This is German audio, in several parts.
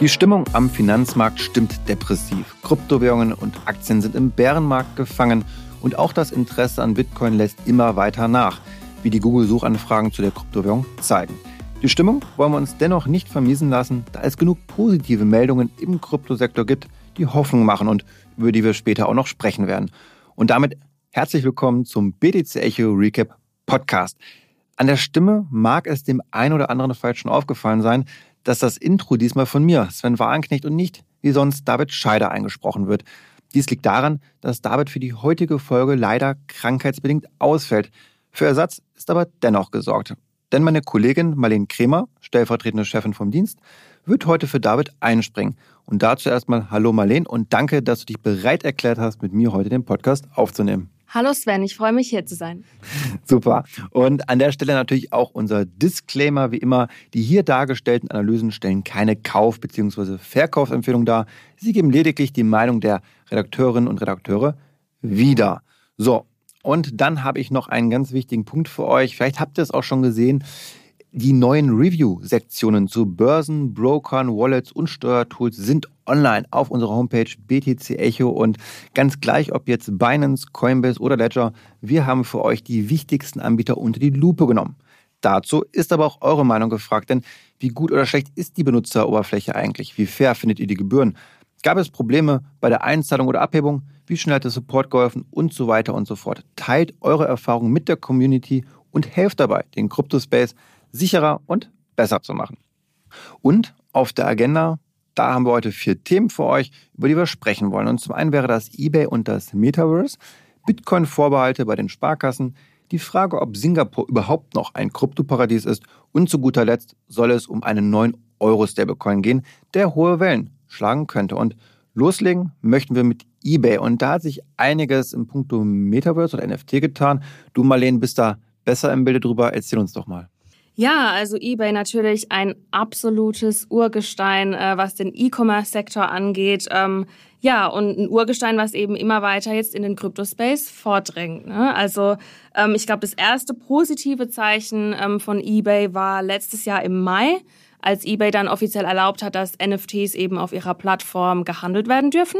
Die Stimmung am Finanzmarkt stimmt depressiv. Kryptowährungen und Aktien sind im Bärenmarkt gefangen und auch das Interesse an Bitcoin lässt immer weiter nach, wie die Google-Suchanfragen zu der Kryptowährung zeigen. Die Stimmung wollen wir uns dennoch nicht vermiesen lassen, da es genug positive Meldungen im Kryptosektor gibt, die Hoffnung machen und über die wir später auch noch sprechen werden. Und damit herzlich willkommen zum BTC Echo Recap Podcast. An der Stimme mag es dem einen oder anderen vielleicht schon aufgefallen sein, dass das Intro diesmal von mir, Sven Warenknecht und nicht wie sonst David Scheider eingesprochen wird. Dies liegt daran, dass David für die heutige Folge leider krankheitsbedingt ausfällt. Für Ersatz ist aber dennoch gesorgt. Denn meine Kollegin Marlene Kremer, stellvertretende Chefin vom Dienst, wird heute für David einspringen. Und dazu erstmal Hallo Marlene und danke, dass du dich bereit erklärt hast, mit mir heute den Podcast aufzunehmen. Hallo Sven, ich freue mich hier zu sein. Super. Und an der Stelle natürlich auch unser Disclaimer, wie immer, die hier dargestellten Analysen stellen keine Kauf- bzw. Verkaufsempfehlung dar. Sie geben lediglich die Meinung der Redakteurinnen und Redakteure wieder. So, und dann habe ich noch einen ganz wichtigen Punkt für euch. Vielleicht habt ihr es auch schon gesehen die neuen Review-Sektionen zu Börsen, Brokern, Wallets und Steuertools sind online auf unserer Homepage BTC Echo und ganz gleich, ob jetzt Binance, Coinbase oder Ledger, wir haben für euch die wichtigsten Anbieter unter die Lupe genommen. Dazu ist aber auch eure Meinung gefragt, denn wie gut oder schlecht ist die Benutzeroberfläche eigentlich? Wie fair findet ihr die Gebühren? Gab es Probleme bei der Einzahlung oder Abhebung? Wie schnell hat der Support geholfen? Und so weiter und so fort. Teilt eure Erfahrungen mit der Community und helft dabei, den Kryptospace sicherer und besser zu machen. Und auf der Agenda, da haben wir heute vier Themen für euch, über die wir sprechen wollen. Und zum einen wäre das eBay und das Metaverse, Bitcoin-Vorbehalte bei den Sparkassen, die Frage, ob Singapur überhaupt noch ein Kryptoparadies ist und zu guter Letzt soll es um einen neuen Euro-Stablecoin gehen, der hohe Wellen schlagen könnte. Und loslegen möchten wir mit eBay. Und da hat sich einiges im Punkto Metaverse oder NFT getan. Du, Marlene, bist da besser im Bilde drüber. Erzähl uns doch mal. Ja, also eBay natürlich ein absolutes Urgestein, äh, was den E-Commerce-Sektor angeht. Ähm, ja, und ein Urgestein, was eben immer weiter jetzt in den Kryptospace vordringt. Ne? Also ähm, ich glaube, das erste positive Zeichen ähm, von eBay war letztes Jahr im Mai, als eBay dann offiziell erlaubt hat, dass NFTs eben auf ihrer Plattform gehandelt werden dürfen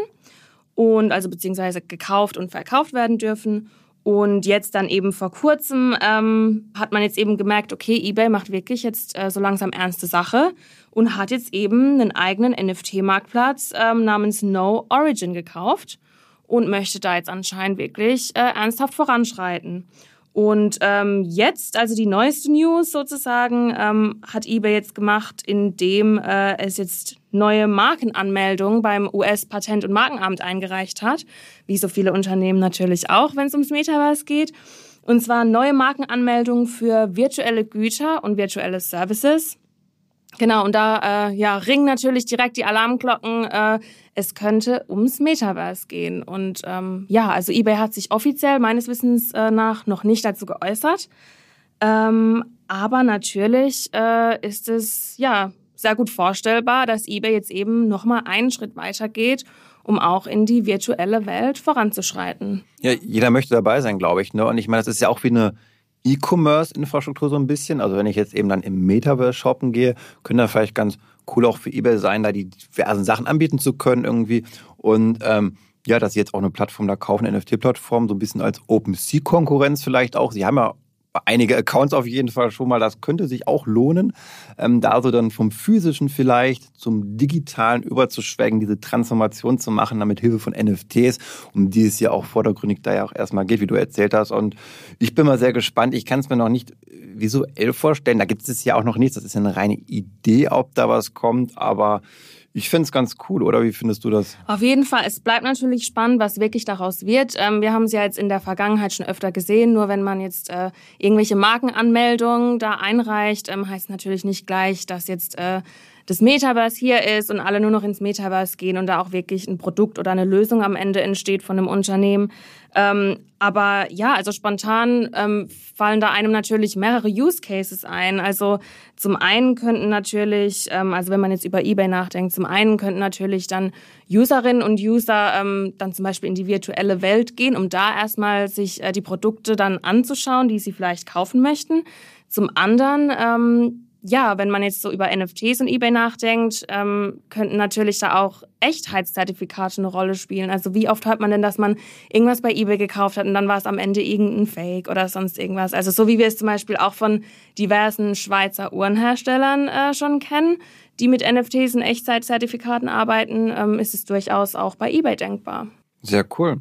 und also beziehungsweise gekauft und verkauft werden dürfen. Und jetzt dann eben vor kurzem ähm, hat man jetzt eben gemerkt, okay, eBay macht wirklich jetzt äh, so langsam ernste Sache und hat jetzt eben einen eigenen NFT-Marktplatz ähm, namens No Origin gekauft und möchte da jetzt anscheinend wirklich äh, ernsthaft voranschreiten. Und ähm, jetzt, also die neueste News sozusagen, ähm, hat eBay jetzt gemacht, indem äh, es jetzt neue Markenanmeldungen beim US-Patent- und Markenamt eingereicht hat, wie so viele Unternehmen natürlich auch, wenn es ums Metaverse geht. Und zwar neue Markenanmeldungen für virtuelle Güter und virtuelle Services. Genau, und da äh, ja, ringen natürlich direkt die Alarmglocken. Äh, es könnte ums Metaverse gehen. Und ähm, ja, also eBay hat sich offiziell meines Wissens äh, nach noch nicht dazu geäußert. Ähm, aber natürlich äh, ist es ja sehr gut vorstellbar, dass eBay jetzt eben nochmal einen Schritt weiter geht, um auch in die virtuelle Welt voranzuschreiten. Ja, jeder möchte dabei sein, glaube ich. Ne? Und ich meine, das ist ja auch wie eine E-Commerce-Infrastruktur so ein bisschen. Also wenn ich jetzt eben dann im Metaverse shoppen gehe, können da vielleicht ganz cool auch für eBay sein, da die diversen Sachen anbieten zu können irgendwie. Und ähm, ja, dass sie jetzt auch eine Plattform da kaufen, NFT-Plattform, so ein bisschen als OpenSea-Konkurrenz vielleicht auch. Sie haben ja einige Accounts auf jeden Fall schon mal. Das könnte sich auch lohnen, ähm, da also dann vom physischen vielleicht zum digitalen überzuschwenken, diese Transformation zu machen, damit Hilfe von NFTs, um die es ja auch vordergründig da ja auch erstmal geht, wie du erzählt hast. Und ich bin mal sehr gespannt. Ich kann es mir noch nicht visuell vorstellen. Da gibt es ja auch noch nichts. Das ist ja eine reine Idee, ob da was kommt. Aber ich finde es ganz cool, oder wie findest du das? Auf jeden Fall. Es bleibt natürlich spannend, was wirklich daraus wird. Ähm, wir haben es ja jetzt in der Vergangenheit schon öfter gesehen. Nur wenn man jetzt äh, irgendwelche Markenanmeldungen da einreicht, ähm, heißt natürlich nicht gleich, dass jetzt äh, das Metaverse hier ist und alle nur noch ins Metaverse gehen und da auch wirklich ein Produkt oder eine Lösung am Ende entsteht von einem Unternehmen. Ähm, aber ja, also spontan ähm, fallen da einem natürlich mehrere Use Cases ein. Also zum einen könnten natürlich, ähm, also wenn man jetzt über eBay nachdenkt, zum einen könnten natürlich dann Userinnen und User ähm, dann zum Beispiel in die virtuelle Welt gehen, um da erstmal sich äh, die Produkte dann anzuschauen, die sie vielleicht kaufen möchten. Zum anderen ähm, ja, wenn man jetzt so über NFTs und eBay nachdenkt, ähm, könnten natürlich da auch Echtheitszertifikate eine Rolle spielen. Also wie oft hört man denn, dass man irgendwas bei eBay gekauft hat und dann war es am Ende irgendein Fake oder sonst irgendwas. Also so wie wir es zum Beispiel auch von diversen Schweizer Uhrenherstellern äh, schon kennen, die mit NFTs und Echtzeitzertifikaten arbeiten, ähm, ist es durchaus auch bei eBay denkbar. Sehr cool.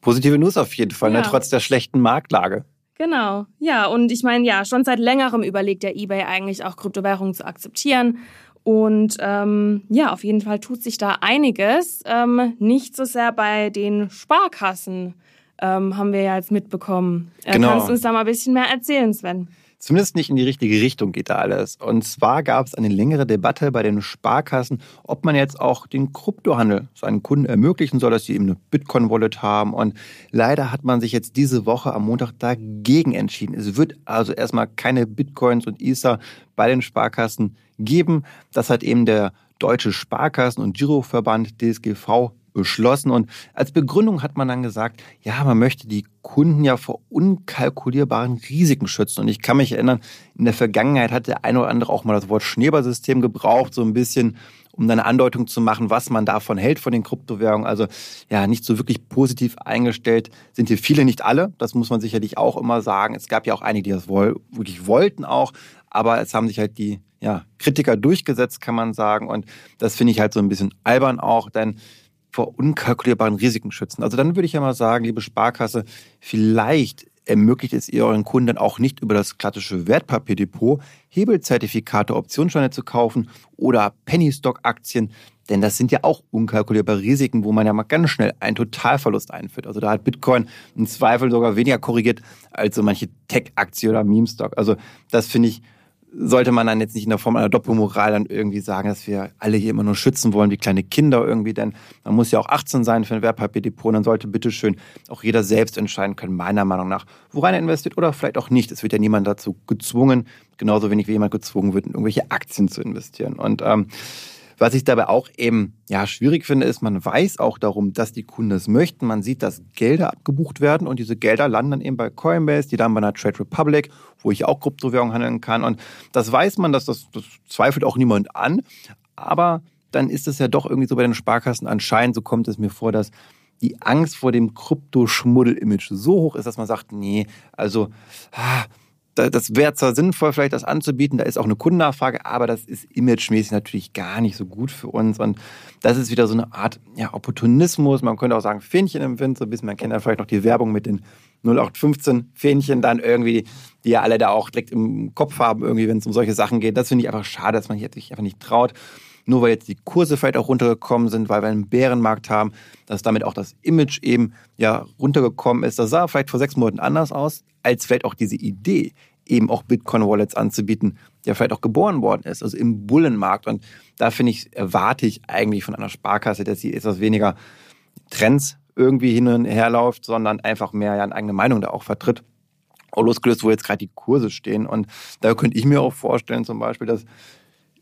Positive News auf jeden Fall, ne, ja. ne, trotz der schlechten Marktlage. Genau, ja, und ich meine, ja, schon seit längerem überlegt der eBay eigentlich auch Kryptowährungen zu akzeptieren. Und ähm, ja, auf jeden Fall tut sich da einiges. Ähm, nicht so sehr bei den Sparkassen, ähm, haben wir ja jetzt mitbekommen. Äh, genau. Kannst du uns da mal ein bisschen mehr erzählen, Sven? Zumindest nicht in die richtige Richtung geht da alles. Und zwar gab es eine längere Debatte bei den Sparkassen, ob man jetzt auch den Kryptohandel seinen Kunden ermöglichen soll, dass sie eben eine Bitcoin-Wallet haben. Und leider hat man sich jetzt diese Woche am Montag dagegen entschieden. Es wird also erstmal keine Bitcoins und Ether bei den Sparkassen geben. Das hat eben der Deutsche Sparkassen- und Giroverband DSGV beschlossen. Und als Begründung hat man dann gesagt, ja, man möchte die Kunden ja vor unkalkulierbaren Risiken schützen. Und ich kann mich erinnern, in der Vergangenheit hat der eine oder andere auch mal das Wort Schneeballsystem gebraucht, so ein bisschen, um eine Andeutung zu machen, was man davon hält von den Kryptowährungen. Also ja, nicht so wirklich positiv eingestellt sind hier viele, nicht alle. Das muss man sicherlich auch immer sagen. Es gab ja auch einige, die das wirklich wollten auch, aber es haben sich halt die ja, Kritiker durchgesetzt, kann man sagen. Und das finde ich halt so ein bisschen albern auch, denn vor unkalkulierbaren Risiken schützen. Also dann würde ich ja mal sagen, liebe Sparkasse, vielleicht ermöglicht es ihr euren Kunden auch nicht über das klassische Wertpapierdepot Hebelzertifikate, Optionsscheine zu kaufen oder Penny-Stock-Aktien, denn das sind ja auch unkalkulierbare Risiken, wo man ja mal ganz schnell einen Totalverlust einführt. Also da hat Bitcoin im Zweifel sogar weniger korrigiert als so manche Tech-Aktie oder Meme-Stock. Also das finde ich sollte man dann jetzt nicht in der Form einer Doppelmoral dann irgendwie sagen, dass wir alle hier immer nur schützen wollen wie kleine Kinder irgendwie, denn man muss ja auch 18 sein für ein Wertpapierdepot, dann sollte bitteschön auch jeder selbst entscheiden können, meiner Meinung nach, worein er investiert oder vielleicht auch nicht. Es wird ja niemand dazu gezwungen, genauso wenig wie jemand gezwungen wird, in irgendwelche Aktien zu investieren. Und ähm, was ich dabei auch eben ja, schwierig finde, ist, man weiß auch darum, dass die Kunden es möchten. Man sieht, dass Gelder abgebucht werden und diese Gelder landen dann eben bei Coinbase, die dann bei einer Trade Republic, wo ich auch Kryptowährung handeln kann. Und das weiß man, dass das, das zweifelt auch niemand an. Aber dann ist es ja doch irgendwie so bei den Sparkassen anscheinend, so kommt es mir vor, dass die Angst vor dem Kryptoschmuddel-Image so hoch ist, dass man sagt, nee, also ah, das wäre zwar sinnvoll, vielleicht das anzubieten, da ist auch eine Kundennachfrage, aber das ist imagemäßig natürlich gar nicht so gut für uns. Und das ist wieder so eine Art ja, Opportunismus. Man könnte auch sagen, Fähnchen im Wind, so ein bisschen. Man kennt ja vielleicht noch die Werbung mit den 0815 Fähnchen dann irgendwie, die ja alle da auch direkt im Kopf haben, irgendwie, wenn es um solche Sachen geht. Das finde ich einfach schade, dass man sich einfach nicht traut. Nur weil jetzt die Kurse vielleicht auch runtergekommen sind, weil wir einen Bärenmarkt haben, dass damit auch das Image eben ja runtergekommen ist. Das sah vielleicht vor sechs Monaten anders aus, als vielleicht auch diese Idee, eben auch Bitcoin-Wallets anzubieten, der vielleicht auch geboren worden ist, also im Bullenmarkt. Und da finde ich, erwarte ich eigentlich von einer Sparkasse, dass sie etwas weniger Trends irgendwie hin und her läuft, sondern einfach mehr ja eine eigene Meinung da auch vertritt. Auch losgelöst, wo jetzt gerade die Kurse stehen. Und da könnte ich mir auch vorstellen, zum Beispiel, dass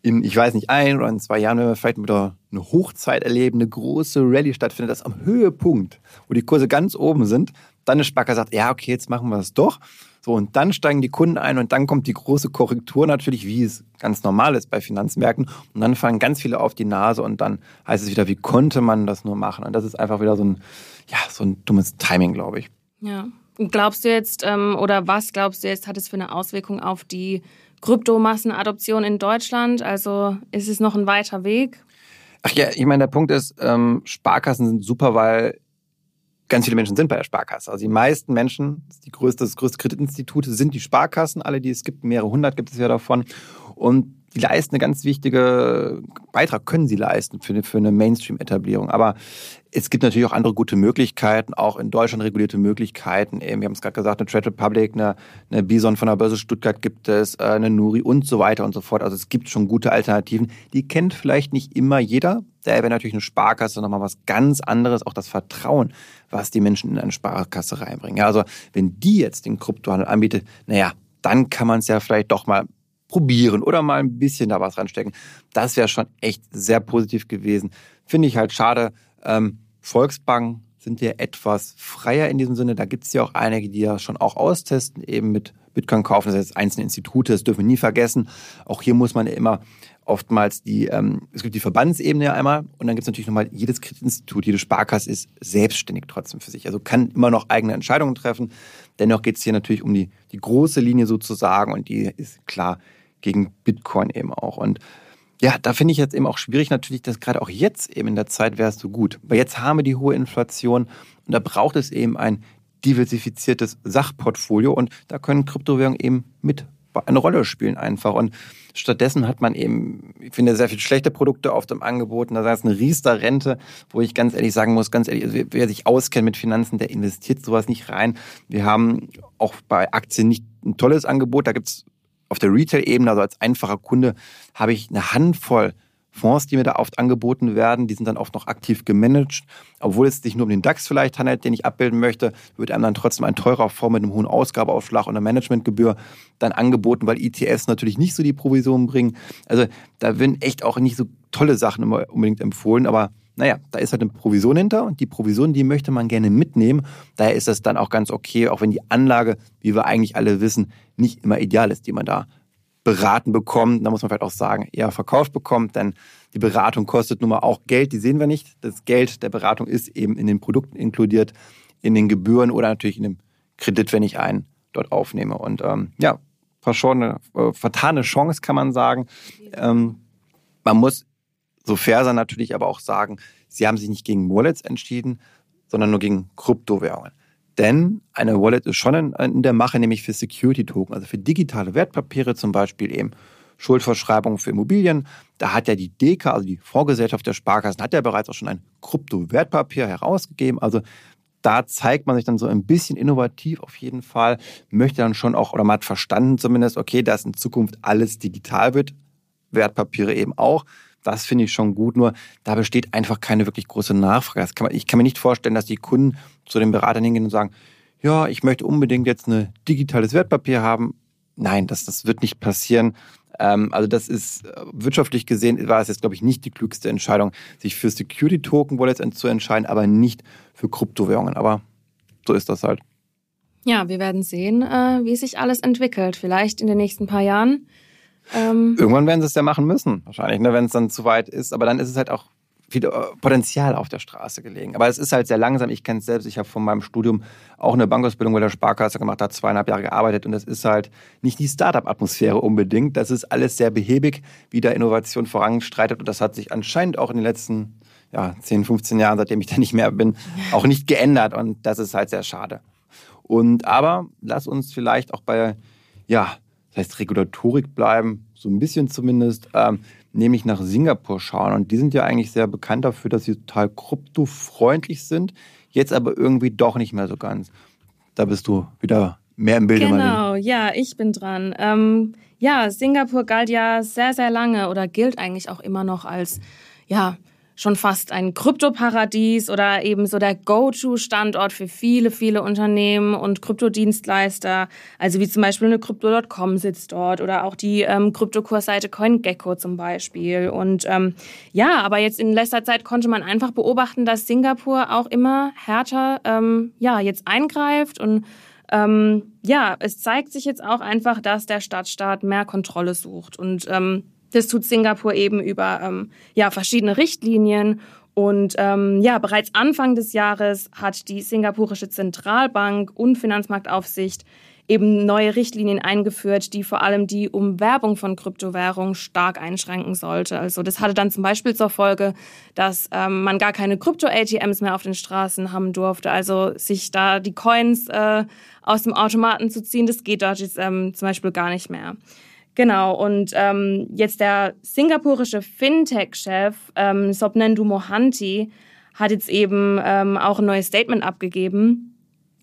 in, ich weiß nicht, ein oder in zwei Jahren, wenn wir vielleicht wieder eine Hochzeit erleben, eine große Rallye stattfindet, dass am Höhepunkt, wo die Kurse ganz oben sind, dann eine Sparkasse sagt, ja, okay, jetzt machen wir es doch. So, und dann steigen die Kunden ein und dann kommt die große Korrektur natürlich, wie es ganz normal ist bei Finanzmärkten. Und dann fallen ganz viele auf die Nase und dann heißt es wieder, wie konnte man das nur machen? Und das ist einfach wieder so ein, ja, so ein dummes Timing, glaube ich. Ja. Glaubst du jetzt, ähm, oder was glaubst du jetzt, hat es für eine Auswirkung auf die Kryptomassenadoption in Deutschland? Also ist es noch ein weiter Weg? Ach ja, ich meine, der Punkt ist, ähm, Sparkassen sind super, weil ganz viele Menschen sind bei der Sparkasse. Also die meisten Menschen, das, die größte, das größte Kreditinstitut sind die Sparkassen, alle, die es gibt, mehrere hundert gibt es ja davon. Und die leisten eine ganz wichtige Beitrag, können sie leisten für eine, für eine Mainstream-Etablierung. Aber es gibt natürlich auch andere gute Möglichkeiten, auch in Deutschland regulierte Möglichkeiten. Eben, wir haben es gerade gesagt, eine Trade Republic, eine, eine Bison von der Börse Stuttgart gibt es, äh, eine Nuri und so weiter und so fort. Also es gibt schon gute Alternativen. Die kennt vielleicht nicht immer jeder. Daher wäre natürlich eine Sparkasse nochmal was ganz anderes, auch das Vertrauen, was die Menschen in eine Sparkasse reinbringen. Ja, also wenn die jetzt den Kryptohandel anbietet, naja, dann kann man es ja vielleicht doch mal probieren oder mal ein bisschen da was reinstecken. Das wäre schon echt sehr positiv gewesen. Finde ich halt schade. Ähm, Volksbank sind ja etwas freier in diesem Sinne. Da gibt es ja auch einige, die ja schon auch austesten, eben mit Bitcoin kaufen. Das heißt einzelne Institute, das dürfen wir nie vergessen. Auch hier muss man ja immer oftmals die, ähm, es gibt die Verbandsebene ja einmal und dann gibt es natürlich nochmal, jedes Kreditinstitut, jede Sparkasse ist selbstständig trotzdem für sich. Also kann immer noch eigene Entscheidungen treffen. Dennoch geht es hier natürlich um die, die große Linie sozusagen und die ist klar gegen Bitcoin eben auch. Und ja, da finde ich jetzt eben auch schwierig natürlich, dass gerade auch jetzt eben in der Zeit wäre es so gut. Weil jetzt haben wir die hohe Inflation und da braucht es eben ein diversifiziertes Sachportfolio und da können Kryptowährungen eben mit eine Rolle spielen einfach. Und stattdessen hat man eben, ich finde, sehr viele schlechte Produkte auf dem Angebot. Da heißt eine Riester-Rente, wo ich ganz ehrlich sagen muss, ganz ehrlich, also wer sich auskennt mit Finanzen, der investiert sowas nicht rein. Wir haben auch bei Aktien nicht ein tolles Angebot. Da gibt's auf der Retail-Ebene, also als einfacher Kunde, habe ich eine Handvoll Fonds, die mir da oft angeboten werden, die sind dann oft noch aktiv gemanagt. Obwohl es sich nur um den DAX vielleicht handelt, den ich abbilden möchte, wird einem dann trotzdem ein teurer Fonds mit einem hohen Ausgabeaufschlag und einer Managementgebühr dann angeboten, weil ETFs natürlich nicht so die Provision bringen. Also da werden echt auch nicht so tolle Sachen immer unbedingt empfohlen, aber naja, da ist halt eine Provision hinter und die Provision, die möchte man gerne mitnehmen. Daher ist das dann auch ganz okay, auch wenn die Anlage, wie wir eigentlich alle wissen, nicht immer ideal ist, die man da beraten bekommt. Da muss man vielleicht auch sagen, eher verkauft bekommt, denn die Beratung kostet nun mal auch Geld, die sehen wir nicht. Das Geld der Beratung ist eben in den Produkten inkludiert, in den Gebühren oder natürlich in dem Kredit, wenn ich einen dort aufnehme. Und ähm, ja, verschorene, äh, vertane Chance, kann man sagen. Ähm, man muss so fair sein natürlich aber auch sagen, sie haben sich nicht gegen Wallets entschieden, sondern nur gegen Kryptowährungen. Denn eine Wallet ist schon in, in der Mache, nämlich für Security-Token, also für digitale Wertpapiere, zum Beispiel eben Schuldverschreibungen für Immobilien. Da hat ja die DEKA, also die Vorgesellschaft der Sparkassen, hat ja bereits auch schon ein Kryptowertpapier herausgegeben. Also da zeigt man sich dann so ein bisschen innovativ auf jeden Fall, möchte dann schon auch, oder man hat verstanden zumindest, okay, dass in Zukunft alles digital wird, Wertpapiere eben auch. Das finde ich schon gut, nur da besteht einfach keine wirklich große Nachfrage. Kann man, ich kann mir nicht vorstellen, dass die Kunden zu den Beratern hingehen und sagen, ja, ich möchte unbedingt jetzt ein digitales Wertpapier haben. Nein, das, das wird nicht passieren. Ähm, also das ist äh, wirtschaftlich gesehen, war es jetzt, glaube ich, nicht die klügste Entscheidung, sich für Security-Token-Wallets zu entscheiden, aber nicht für Kryptowährungen. Aber so ist das halt. Ja, wir werden sehen, äh, wie sich alles entwickelt. Vielleicht in den nächsten paar Jahren ähm, Irgendwann werden sie es ja machen müssen, wahrscheinlich, ne, wenn es dann zu weit ist. Aber dann ist es halt auch wieder äh, Potenzial auf der Straße gelegen. Aber es ist halt sehr langsam. Ich kenne es selbst. Ich habe von meinem Studium auch eine Bankausbildung bei der Sparkasse gemacht, da zweieinhalb Jahre gearbeitet. Und das ist halt nicht die Startup-Atmosphäre unbedingt. Das ist alles sehr behäbig, wie da Innovation voranstreitet. Und das hat sich anscheinend auch in den letzten ja, 10, 15 Jahren, seitdem ich da nicht mehr bin, auch nicht geändert. Und das ist halt sehr schade. Und aber lass uns vielleicht auch bei ja, das heißt Regulatorik bleiben, so ein bisschen zumindest, ähm, nämlich nach Singapur schauen. Und die sind ja eigentlich sehr bekannt dafür, dass sie total kryptofreundlich sind, jetzt aber irgendwie doch nicht mehr so ganz. Da bist du wieder mehr im Bilde. Genau, ja, ich bin dran. Ähm, ja, Singapur galt ja sehr, sehr lange oder gilt eigentlich auch immer noch als, ja, schon fast ein Kryptoparadies oder eben so der Go-To-Standort für viele, viele Unternehmen und Kryptodienstleister. Also wie zum Beispiel eine Crypto.com sitzt dort oder auch die ähm, Kryptokursseite CoinGecko zum Beispiel. Und ähm, ja, aber jetzt in letzter Zeit konnte man einfach beobachten, dass Singapur auch immer härter ähm, ja, jetzt eingreift und ähm, ja, es zeigt sich jetzt auch einfach, dass der Stadtstaat mehr Kontrolle sucht und ähm, das tut Singapur eben über ähm, ja, verschiedene Richtlinien. Und ähm, ja, bereits Anfang des Jahres hat die singapurische Zentralbank und Finanzmarktaufsicht eben neue Richtlinien eingeführt, die vor allem die Umwerbung von Kryptowährungen stark einschränken sollte. Also das hatte dann zum Beispiel zur Folge, dass ähm, man gar keine Krypto-ATMs mehr auf den Straßen haben durfte. Also sich da die Coins äh, aus dem Automaten zu ziehen, das geht dort jetzt ähm, zum Beispiel gar nicht mehr. Genau, und ähm, jetzt der singapurische Fintech-Chef ähm, Sobnendu Mohanty hat jetzt eben ähm, auch ein neues Statement abgegeben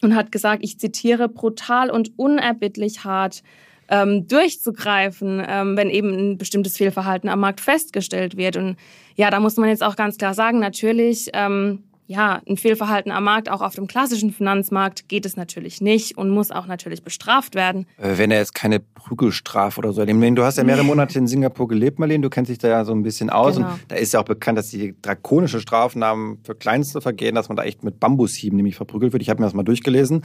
und hat gesagt, ich zitiere, brutal und unerbittlich hart ähm, durchzugreifen, ähm, wenn eben ein bestimmtes Fehlverhalten am Markt festgestellt wird. Und ja, da muss man jetzt auch ganz klar sagen, natürlich ähm, ja, ein Fehlverhalten am Markt, auch auf dem klassischen Finanzmarkt, geht es natürlich nicht und muss auch natürlich bestraft werden. Äh, wenn er jetzt keine Prügelstrafe oder so erlebt. Du hast ja mehrere Monate in Singapur gelebt, Marlene, du kennst dich da ja so ein bisschen aus. Genau. Und da ist ja auch bekannt, dass die drakonische Strafen haben für kleinste Vergehen, dass man da echt mit Bambushieben nämlich verprügelt wird. Ich habe mir das mal durchgelesen.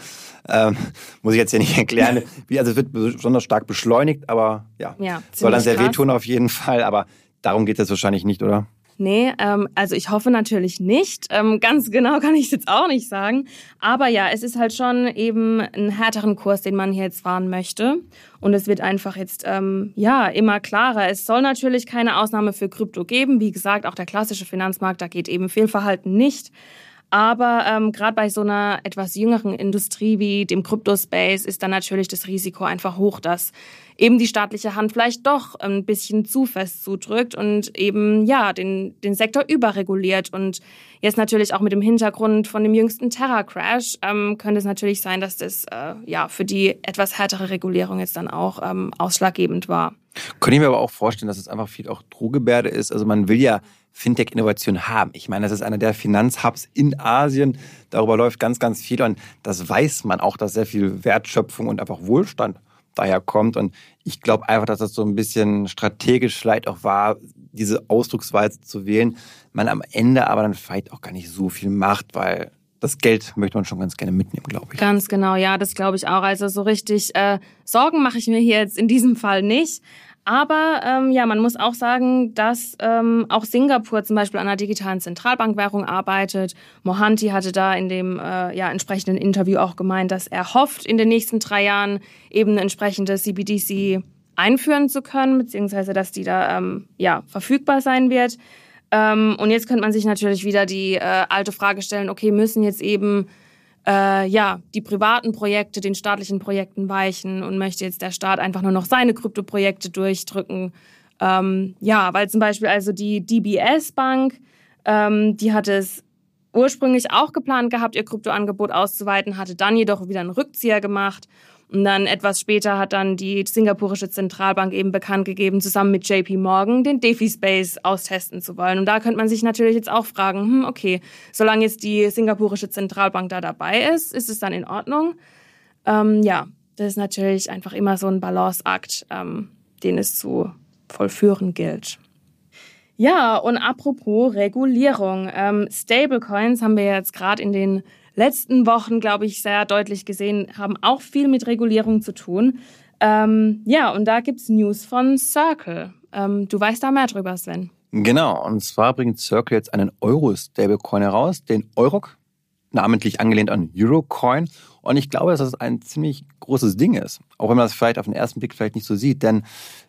Ähm, muss ich jetzt hier nicht erklären. Wie, also es wird besonders stark beschleunigt, aber ja, ja soll dann sehr krass. wehtun auf jeden Fall. Aber darum geht es wahrscheinlich nicht, oder? Nee, ähm, also ich hoffe natürlich nicht. Ähm, ganz genau kann ich es jetzt auch nicht sagen. Aber ja, es ist halt schon eben ein härteren Kurs, den man hier jetzt fahren möchte. Und es wird einfach jetzt ähm, ja immer klarer. Es soll natürlich keine Ausnahme für Krypto geben. Wie gesagt, auch der klassische Finanzmarkt, da geht eben Fehlverhalten nicht. Aber ähm, gerade bei so einer etwas jüngeren Industrie wie dem Kryptospace ist dann natürlich das Risiko einfach hoch, dass eben die staatliche Hand vielleicht doch ein bisschen zu fest zudrückt und eben ja den, den Sektor überreguliert. Und jetzt natürlich auch mit dem Hintergrund von dem jüngsten Terra-Crash ähm, könnte es natürlich sein, dass das äh, ja für die etwas härtere Regulierung jetzt dann auch ähm, ausschlaggebend war. Könnte ich mir aber auch vorstellen, dass es einfach viel auch Drohgebärde ist. Also man will ja Fintech-Innovation haben. Ich meine, das ist einer der Finanzhubs in Asien. Darüber läuft ganz, ganz viel und das weiß man auch, dass sehr viel Wertschöpfung und einfach Wohlstand daher kommt. Und ich glaube einfach, dass das so ein bisschen strategisch vielleicht auch war, diese Ausdrucksweise zu wählen. Man am Ende aber dann vielleicht auch gar nicht so viel macht, weil das Geld möchte man schon ganz gerne mitnehmen, glaube ich. Ganz genau, ja, das glaube ich auch. Also so richtig äh, Sorgen mache ich mir hier jetzt in diesem Fall nicht. Aber ähm, ja, man muss auch sagen, dass ähm, auch Singapur zum Beispiel an einer digitalen Zentralbankwährung arbeitet. Mohanty hatte da in dem äh, ja, entsprechenden Interview auch gemeint, dass er hofft, in den nächsten drei Jahren eben eine entsprechende CBDC einführen zu können, beziehungsweise dass die da ähm, ja, verfügbar sein wird. Ähm, und jetzt könnte man sich natürlich wieder die äh, alte Frage stellen, okay, müssen jetzt eben äh, ja, die privaten Projekte den staatlichen Projekten weichen und möchte jetzt der Staat einfach nur noch seine Kryptoprojekte durchdrücken. Ähm, ja, weil zum Beispiel also die DBS Bank, ähm, die hat es ursprünglich auch geplant gehabt, ihr Kryptoangebot auszuweiten, hatte dann jedoch wieder einen Rückzieher gemacht und dann etwas später hat dann die singapurische Zentralbank eben bekannt gegeben, zusammen mit JP Morgan den DeFi-Space austesten zu wollen. Und da könnte man sich natürlich jetzt auch fragen, hm, okay, solange jetzt die singapurische Zentralbank da dabei ist, ist es dann in Ordnung? Ähm, ja, das ist natürlich einfach immer so ein Balanceakt, ähm, den es zu vollführen gilt. Ja, und apropos Regulierung. Ähm, Stablecoins haben wir jetzt gerade in den letzten Wochen, glaube ich, sehr deutlich gesehen, haben auch viel mit Regulierung zu tun. Ähm, ja, und da gibt es News von Circle. Ähm, du weißt da mehr drüber, Sven. Genau, und zwar bringt Circle jetzt einen Euro-Stablecoin heraus, den Euroc, namentlich angelehnt an Eurocoin. Und ich glaube, dass das ein ziemlich großes Ding ist, auch wenn man das vielleicht auf den ersten Blick vielleicht nicht so sieht. Denn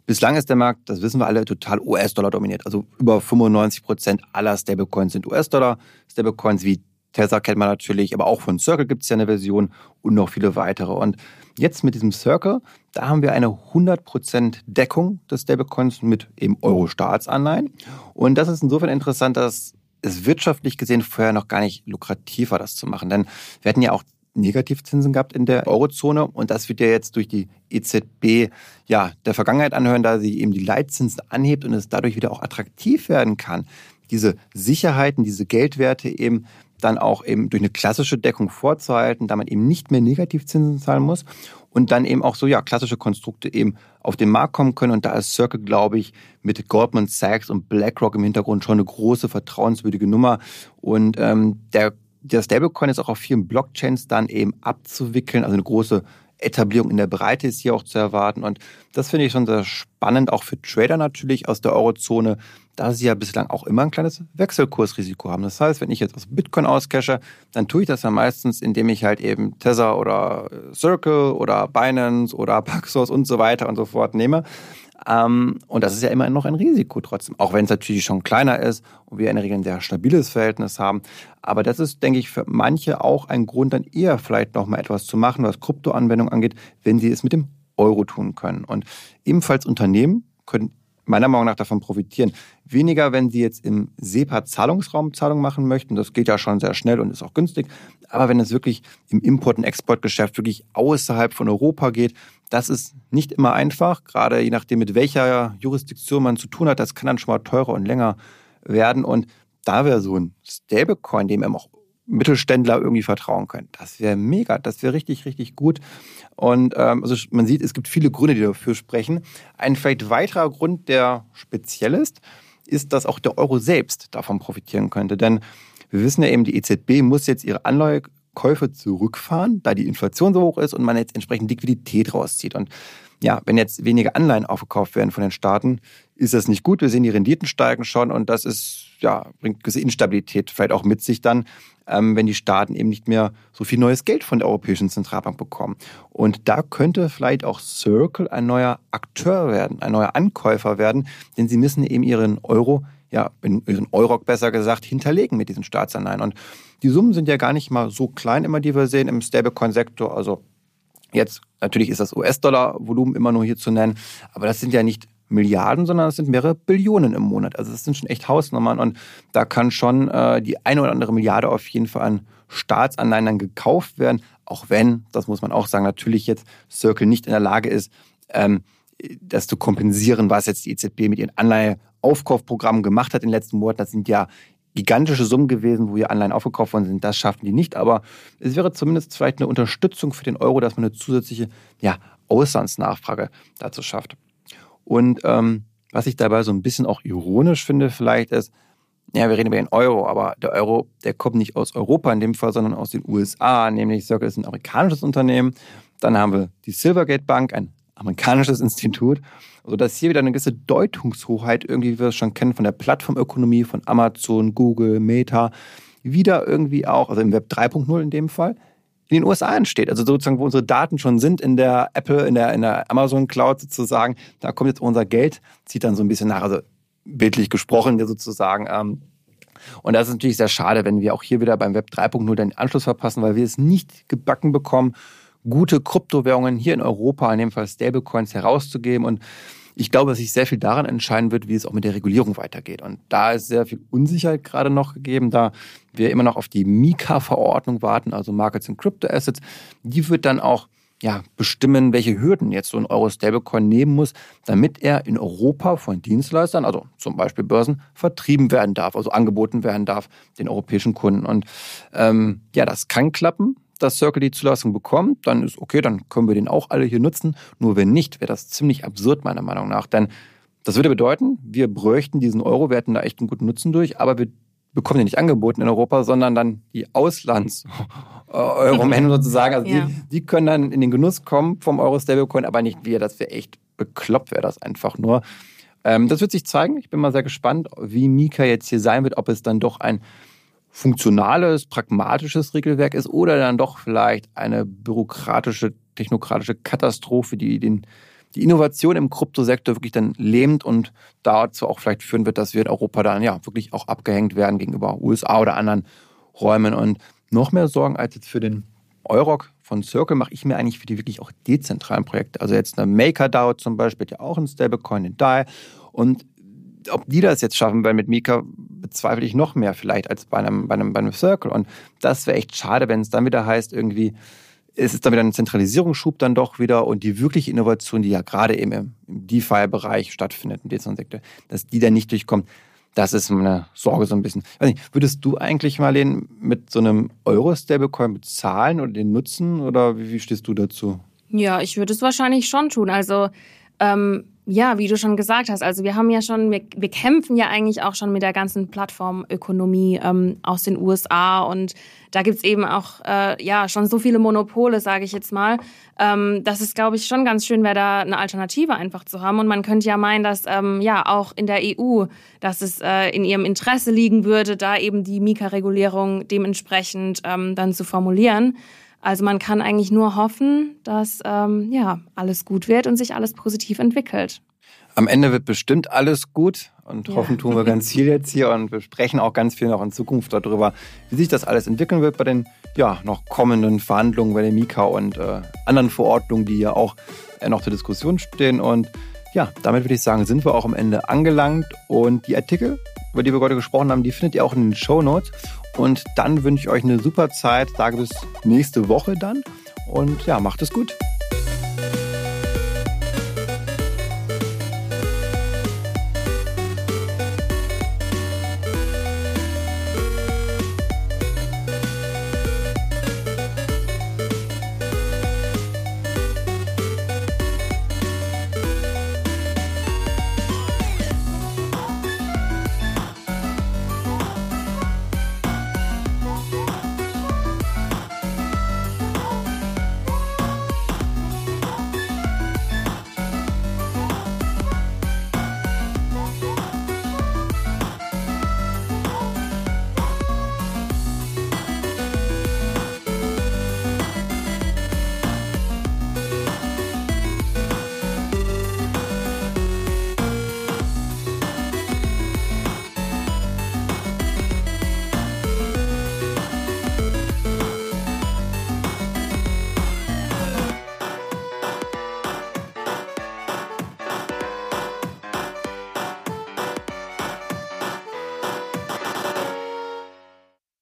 bislang ist der Markt, das wissen wir alle, total US-Dollar dominiert. Also über 95 Prozent aller Stablecoins sind US-Dollar. Stablecoins wie Tesla kennt man natürlich, aber auch von Circle gibt es ja eine Version und noch viele weitere. Und jetzt mit diesem Circle, da haben wir eine 100% Deckung des Stablecoins mit eben Euro-Staatsanleihen. Und das ist insofern interessant, dass es wirtschaftlich gesehen vorher noch gar nicht lukrativ war, das zu machen. Denn wir hatten ja auch Negativzinsen gehabt in der Eurozone und das wird ja jetzt durch die EZB ja der Vergangenheit anhören, da sie eben die Leitzinsen anhebt und es dadurch wieder auch attraktiv werden kann, diese Sicherheiten, diese Geldwerte eben dann auch eben durch eine klassische Deckung vorzuhalten, da man eben nicht mehr Negativzinsen zahlen muss und dann eben auch so ja klassische Konstrukte eben auf den Markt kommen können und da ist Circle glaube ich mit Goldman Sachs und BlackRock im Hintergrund schon eine große vertrauenswürdige Nummer und ähm, der der Stablecoin ist auch auf vielen Blockchains dann eben abzuwickeln, also eine große Etablierung in der Breite ist hier auch zu erwarten. Und das finde ich schon sehr spannend, auch für Trader natürlich aus der Eurozone, da sie ja bislang auch immer ein kleines Wechselkursrisiko haben. Das heißt, wenn ich jetzt aus Bitcoin auscache, dann tue ich das ja meistens, indem ich halt eben Tether oder Circle oder Binance oder Paxos und so weiter und so fort nehme. Ähm, und das ist ja immer noch ein Risiko trotzdem, auch wenn es natürlich schon kleiner ist und wir in der Regel ein sehr stabiles Verhältnis haben. Aber das ist, denke ich, für manche auch ein Grund, dann eher vielleicht noch mal etwas zu machen, was Kryptoanwendungen angeht, wenn sie es mit dem Euro tun können. Und ebenfalls Unternehmen können meiner Meinung nach davon profitieren. Weniger, wenn Sie jetzt im SEPA-Zahlungsraum Zahlungen machen möchten. Das geht ja schon sehr schnell und ist auch günstig. Aber wenn es wirklich im Import- und Exportgeschäft wirklich außerhalb von Europa geht, das ist nicht immer einfach. Gerade je nachdem, mit welcher Jurisdiktion man zu tun hat, das kann dann schon mal teurer und länger werden. Und da wäre so ein Stablecoin, dem eben auch Mittelständler irgendwie vertrauen können. Das wäre mega, das wäre richtig, richtig gut. Und ähm, also man sieht, es gibt viele Gründe, die dafür sprechen. Ein vielleicht weiterer Grund, der speziell ist, ist, dass auch der Euro selbst davon profitieren könnte. Denn wir wissen ja eben, die EZB muss jetzt ihre Anleihekäufe zurückfahren, da die Inflation so hoch ist und man jetzt entsprechend Liquidität rauszieht. Und ja, wenn jetzt weniger Anleihen aufgekauft werden von den Staaten, ist das nicht gut. Wir sehen, die Renditen steigen schon und das ist, ja, bringt gewisse Instabilität vielleicht auch mit sich dann, ähm, wenn die Staaten eben nicht mehr so viel neues Geld von der Europäischen Zentralbank bekommen. Und da könnte vielleicht auch Circle ein neuer Akteur werden, ein neuer Ankäufer werden, denn sie müssen eben ihren Euro, ja, ihren Euroc besser gesagt, hinterlegen mit diesen Staatsanleihen. Und die Summen sind ja gar nicht mal so klein immer, die wir sehen im Stablecoin-Sektor. Also jetzt natürlich ist das US-Dollar-Volumen immer nur hier zu nennen, aber das sind ja nicht Milliarden, sondern es sind mehrere Billionen im Monat. Also das sind schon echt Hausnummern und da kann schon äh, die eine oder andere Milliarde auf jeden Fall an Staatsanleihen dann gekauft werden, auch wenn, das muss man auch sagen, natürlich jetzt Circle nicht in der Lage ist, ähm, das zu kompensieren, was jetzt die EZB mit ihren Anleiheaufkaufprogrammen gemacht hat in den letzten Monaten. Das sind ja gigantische Summen gewesen, wo hier Anleihen aufgekauft worden sind. Das schaffen die nicht, aber es wäre zumindest vielleicht eine Unterstützung für den Euro, dass man eine zusätzliche ja, Auslandsnachfrage dazu schafft. Und ähm, was ich dabei so ein bisschen auch ironisch finde, vielleicht ist, ja, wir reden über den Euro, aber der Euro, der kommt nicht aus Europa in dem Fall, sondern aus den USA, nämlich Circle ist ein amerikanisches Unternehmen. Dann haben wir die Silvergate Bank, ein amerikanisches Institut, sodass hier wieder eine gewisse Deutungshoheit, irgendwie, wie wir es schon kennen, von der Plattformökonomie, von Amazon, Google, Meta, wieder irgendwie auch, also im Web 3.0 in dem Fall, in den USA entsteht. Also sozusagen, wo unsere Daten schon sind in der Apple, in der, in der Amazon Cloud sozusagen, da kommt jetzt unser Geld, zieht dann so ein bisschen nach, also bildlich gesprochen sozusagen. Ähm, und das ist natürlich sehr schade, wenn wir auch hier wieder beim Web 3.0 den Anschluss verpassen, weil wir es nicht gebacken bekommen, gute Kryptowährungen hier in Europa, in dem Fall Stablecoins, herauszugeben. Und ich glaube, dass sich sehr viel daran entscheiden wird, wie es auch mit der Regulierung weitergeht. Und da ist sehr viel Unsicherheit gerade noch gegeben, da wir immer noch auf die Mika-Verordnung warten, also Markets in Crypto Assets. Die wird dann auch ja, bestimmen, welche Hürden jetzt so ein Euro-Stablecoin nehmen muss, damit er in Europa von Dienstleistern, also zum Beispiel Börsen, vertrieben werden darf, also angeboten werden darf den europäischen Kunden. Und ähm, ja, das kann klappen dass Circle die Zulassung bekommt, dann ist okay, dann können wir den auch alle hier nutzen. Nur wenn nicht, wäre das ziemlich absurd, meiner Meinung nach. Denn das würde bedeuten, wir bräuchten diesen Euro, wir hätten da echt einen guten Nutzen durch, aber wir bekommen den nicht angeboten in Europa, sondern dann die Auslands-Euro-Men sozusagen. Also ja. die, die, können dann in den Genuss kommen vom Euro-Stablecoin, aber nicht wir. Das wäre echt bekloppt, wäre das einfach nur. Ähm, das wird sich zeigen. Ich bin mal sehr gespannt, wie Mika jetzt hier sein wird, ob es dann doch ein funktionales, pragmatisches Regelwerk ist oder dann doch vielleicht eine bürokratische, technokratische Katastrophe, die den, die Innovation im Kryptosektor wirklich dann lähmt und dazu auch vielleicht führen wird, dass wir in Europa dann ja wirklich auch abgehängt werden gegenüber USA oder anderen Räumen. Und noch mehr Sorgen als jetzt für den Euroc von Circle mache ich mir eigentlich für die wirklich auch dezentralen Projekte. Also jetzt eine MakerDAO zum Beispiel, ja auch ein Stablecoin, in DAI. Und ob die das jetzt schaffen werden mit Mika, bezweifle ich noch mehr vielleicht als bei einem, bei einem, bei einem Circle. Und das wäre echt schade, wenn es dann wieder heißt, irgendwie, es ist dann wieder ein Zentralisierungsschub dann doch wieder und die wirkliche Innovation, die ja gerade eben im, DeFi-Bereich stattfindet, im Dezentralen dass die dann nicht durchkommt. Das ist meine Sorge so ein bisschen. Nicht, würdest du eigentlich mal den mit so einem Euro-Stablecoin bezahlen oder den nutzen oder wie, wie stehst du dazu? Ja, ich würde es wahrscheinlich schon tun. Also ähm, ja, wie du schon gesagt hast, also wir haben ja schon, wir, wir kämpfen ja eigentlich auch schon mit der ganzen Plattformökonomie ähm, aus den USA und da gibt's eben auch äh, ja schon so viele Monopole, sage ich jetzt mal. Ähm, das ist, glaube ich, schon ganz schön wäre, da eine Alternative einfach zu haben. Und man könnte ja meinen, dass ähm, ja auch in der EU, dass es äh, in ihrem Interesse liegen würde, da eben die Mika-Regulierung dementsprechend ähm, dann zu formulieren. Also man kann eigentlich nur hoffen, dass ähm, ja alles gut wird und sich alles positiv entwickelt. Am Ende wird bestimmt alles gut und ja. hoffen tun wir ganz viel jetzt hier und wir sprechen auch ganz viel noch in Zukunft darüber, wie sich das alles entwickeln wird bei den ja, noch kommenden Verhandlungen bei der Mika und äh, anderen Verordnungen, die ja auch äh, noch zur Diskussion stehen. Und ja, damit würde ich sagen, sind wir auch am Ende angelangt und die Artikel, über die wir heute gesprochen haben, die findet ihr auch in den Show Notes. Und dann wünsche ich euch eine super Zeit. Sage bis nächste Woche dann. Und ja, macht es gut.